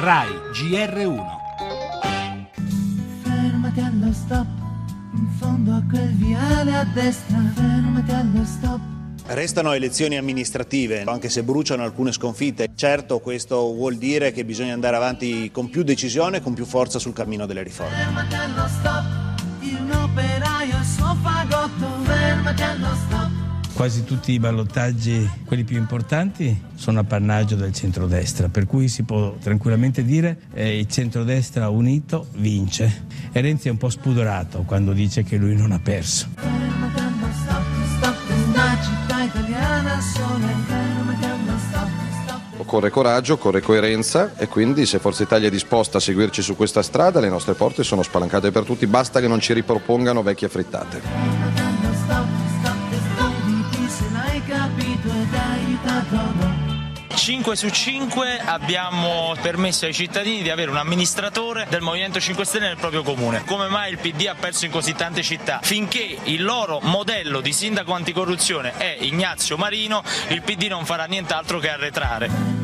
RAI GR1. Fermati allo stop, in fondo a quel viale a destra, fermati allo stop. Restano elezioni amministrative, anche se bruciano alcune sconfitte. Certo, questo vuol dire che bisogna andare avanti con più decisione e con più forza sul cammino delle riforme. Fermati allo stop, un operaio il suo fagotto, fermati allo stop. Quasi tutti i ballottaggi, quelli più importanti, sono appannaggio del centrodestra, per cui si può tranquillamente dire eh, il centrodestra unito vince. E Renzi è un po' spudorato quando dice che lui non ha perso. Occorre coraggio, occorre coerenza e quindi se Forza Italia è disposta a seguirci su questa strada le nostre porte sono spalancate per tutti, basta che non ci ripropongano vecchie frittate. 5 su 5 abbiamo permesso ai cittadini di avere un amministratore del Movimento 5 Stelle nel proprio comune. Come mai il PD ha perso in così tante città? Finché il loro modello di sindaco anticorruzione è Ignazio Marino, il PD non farà nient'altro che arretrare.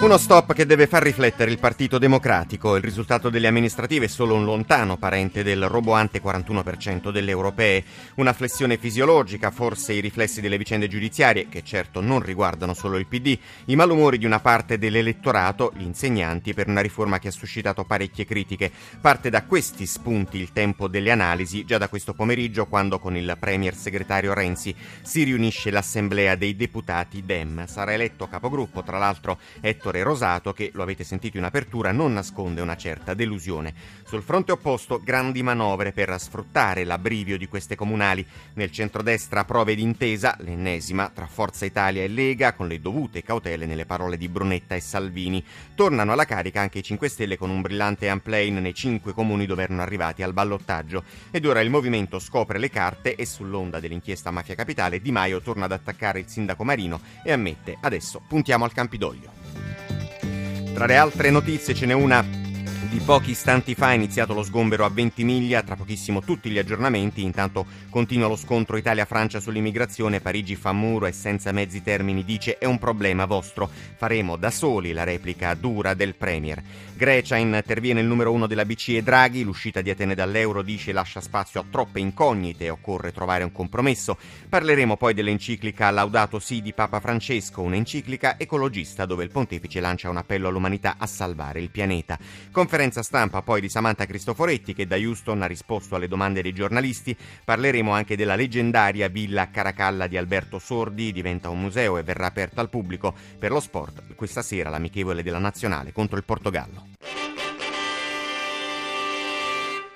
Uno stop che deve far riflettere il Partito Democratico. Il risultato delle amministrative è solo un lontano parente del roboante 41% delle europee. Una flessione fisiologica, forse i riflessi delle vicende giudiziarie, che certo non riguardano solo il PD, i malumori di una parte dell'elettorato, gli insegnanti, per una riforma che ha suscitato parecchie critiche. Parte da questi spunti il tempo delle analisi, già da questo pomeriggio, quando con il Premier segretario Renzi si riunisce l'Assemblea dei Deputati Dem. Sarà eletto capogruppo, tra l'altro, Ettore Rosato, che, lo avete sentito in apertura, non nasconde una certa delusione. Sul fronte opposto, grandi manovre per sfruttare l'abbrivio di queste comunali. Nel centrodestra prove d'intesa, l'ennesima, tra Forza Italia e Lega, con le dovute cautele nelle parole di Brunetta e Salvini. Tornano alla carica anche i 5 Stelle con un brillante unplane nei cinque comuni dove erano arrivati al ballottaggio. Ed ora il movimento scopre le carte e sull'onda dell'inchiesta Mafia Capitale Di Maio torna ad attaccare il sindaco Marino e ammette adesso puntiamo al Campidoglio. Tra le altre notizie ce n'è una di pochi istanti fa è iniziato lo sgombero a Ventimiglia, tra pochissimo tutti gli aggiornamenti, intanto continua lo scontro Italia-Francia sull'immigrazione, Parigi fa muro e senza mezzi termini dice è un problema vostro, faremo da soli la replica dura del Premier. Grecia interviene il numero uno della BCE Draghi, l'uscita di Atene dall'euro dice lascia spazio a troppe incognite occorre trovare un compromesso. Parleremo poi dell'enciclica Laudato Si di Papa Francesco, un'enciclica ecologista dove il pontefice lancia un appello all'umanità a salvare il pianeta. Conferenza stampa poi di Samantha Cristoforetti che da Houston ha risposto alle domande dei giornalisti. Parleremo anche della leggendaria Villa Caracalla di Alberto Sordi, diventa un museo e verrà aperta al pubblico per lo sport. Questa sera l'amichevole della Nazionale contro il Portogallo.